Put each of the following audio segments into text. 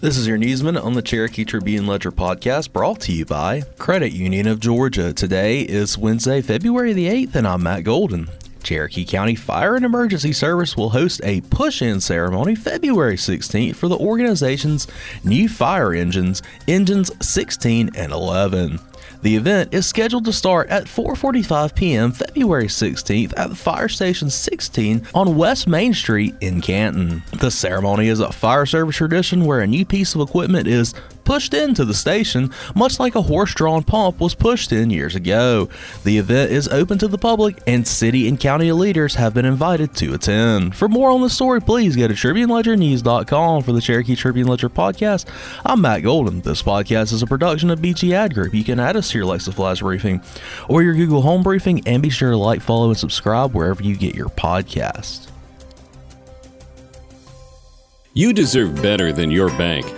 This is your newsman on the Cherokee Tribune Ledger podcast brought to you by Credit Union of Georgia. Today is Wednesday, February the 8th, and I'm Matt Golden. Cherokee County Fire and Emergency Service will host a push in ceremony February 16th for the organization's new fire engines, engines 16 and 11. The event is scheduled to start at 4:45 p.m. February 16th at the Fire Station 16 on West Main Street in Canton. The ceremony is a fire service tradition where a new piece of equipment is pushed into the station, much like a horse drawn pump was pushed in years ago. The event is open to the public, and city and county leaders have been invited to attend. For more on the story, please go to TribuneLedgerNews.com for the Cherokee Tribune Ledger podcast. I'm Matt Golden. This podcast is a production of BG Ad Group. You can add us to your Alexa Flash briefing or your Google Home briefing, and be sure to like, follow, and subscribe wherever you get your podcast. You deserve better than your bank.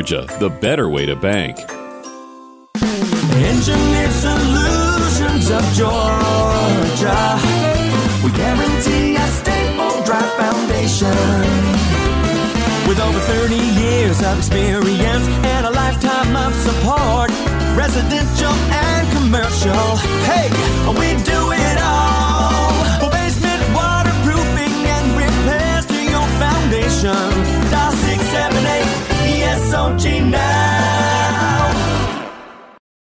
Georgia, the better way to bank. Engineered Solutions of Georgia. We guarantee a stable, dry foundation. With over 30 years of experience and a lifetime of support, residential and commercial. Hey, we do it